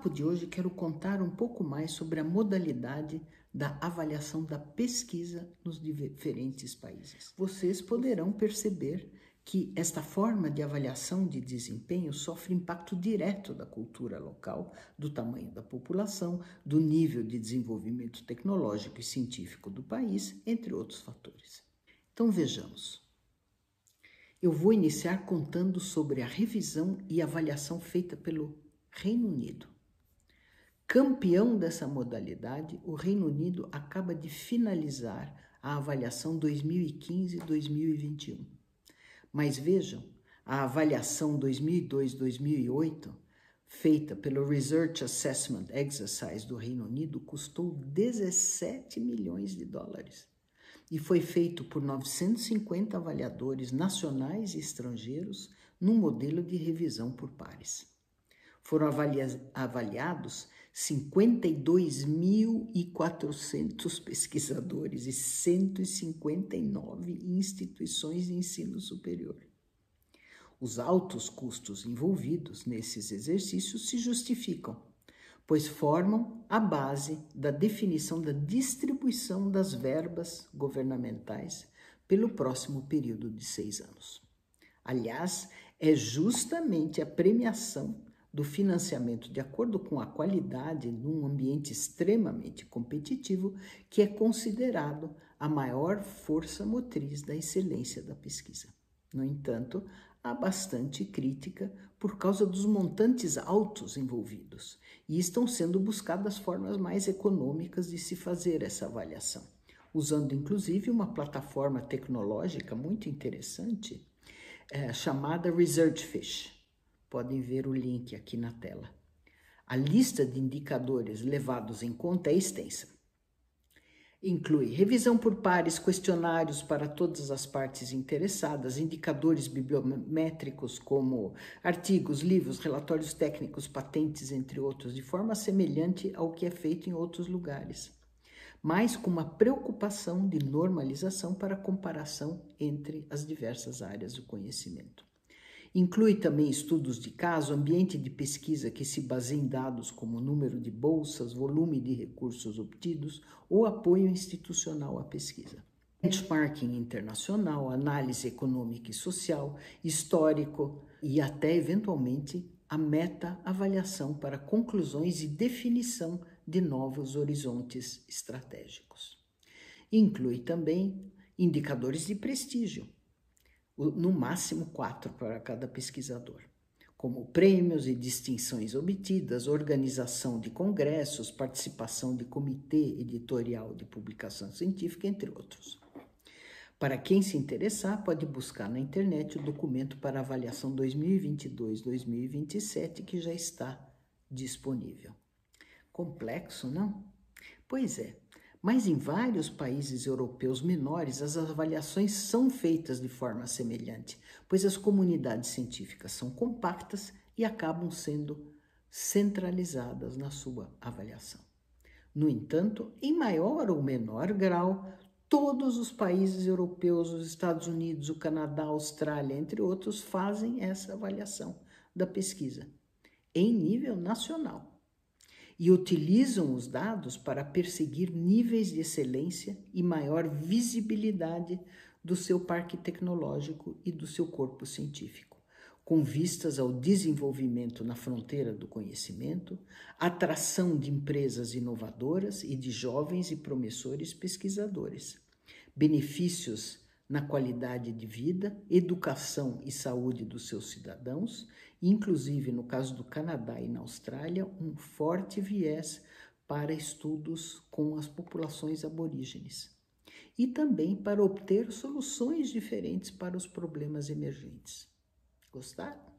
papo de hoje quero contar um pouco mais sobre a modalidade da avaliação da pesquisa nos diferentes países. Vocês poderão perceber que esta forma de avaliação de desempenho sofre impacto direto da cultura local, do tamanho da população, do nível de desenvolvimento tecnológico e científico do país, entre outros fatores. Então vejamos. Eu vou iniciar contando sobre a revisão e avaliação feita pelo Reino Unido. Campeão dessa modalidade, o Reino Unido acaba de finalizar a avaliação 2015-2021. Mas vejam, a avaliação 2002-2008, feita pelo Research Assessment Exercise do Reino Unido, custou 17 milhões de dólares e foi feito por 950 avaliadores nacionais e estrangeiros num modelo de revisão por pares. Foram avaliados 52.400 pesquisadores e 159 instituições de ensino superior. Os altos custos envolvidos nesses exercícios se justificam, pois formam a base da definição da distribuição das verbas governamentais pelo próximo período de seis anos. Aliás, é justamente a premiação do financiamento de acordo com a qualidade num ambiente extremamente competitivo, que é considerado a maior força motriz da excelência da pesquisa. No entanto, há bastante crítica por causa dos montantes altos envolvidos e estão sendo buscadas formas mais econômicas de se fazer essa avaliação, usando inclusive uma plataforma tecnológica muito interessante é, chamada ResearchFish Podem ver o link aqui na tela. A lista de indicadores levados em conta é extensa. Inclui revisão por pares, questionários para todas as partes interessadas, indicadores bibliométricos como artigos, livros, relatórios técnicos, patentes, entre outros, de forma semelhante ao que é feito em outros lugares, mas com uma preocupação de normalização para comparação entre as diversas áreas do conhecimento. Inclui também estudos de caso, ambiente de pesquisa que se baseia em dados como número de bolsas, volume de recursos obtidos ou apoio institucional à pesquisa. Benchmarking internacional, análise econômica e social, histórico e até eventualmente a meta-avaliação para conclusões e definição de novos horizontes estratégicos. Inclui também indicadores de prestígio, no máximo quatro para cada pesquisador, como prêmios e distinções obtidas, organização de congressos, participação de comitê editorial de publicação científica, entre outros. Para quem se interessar, pode buscar na internet o documento para avaliação 2022-2027 que já está disponível. Complexo, não? Pois é, mas em vários países europeus menores, as avaliações são feitas de forma semelhante, pois as comunidades científicas são compactas e acabam sendo centralizadas na sua avaliação. No entanto, em maior ou menor grau, todos os países europeus, os Estados Unidos, o Canadá, a Austrália, entre outros, fazem essa avaliação da pesquisa em nível nacional e utilizam os dados para perseguir níveis de excelência e maior visibilidade do seu parque tecnológico e do seu corpo científico, com vistas ao desenvolvimento na fronteira do conhecimento, atração de empresas inovadoras e de jovens e promissores pesquisadores, benefícios na qualidade de vida, educação e saúde dos seus cidadãos, inclusive no caso do Canadá e na Austrália, um forte viés para estudos com as populações aborígenes e também para obter soluções diferentes para os problemas emergentes. Gostaram?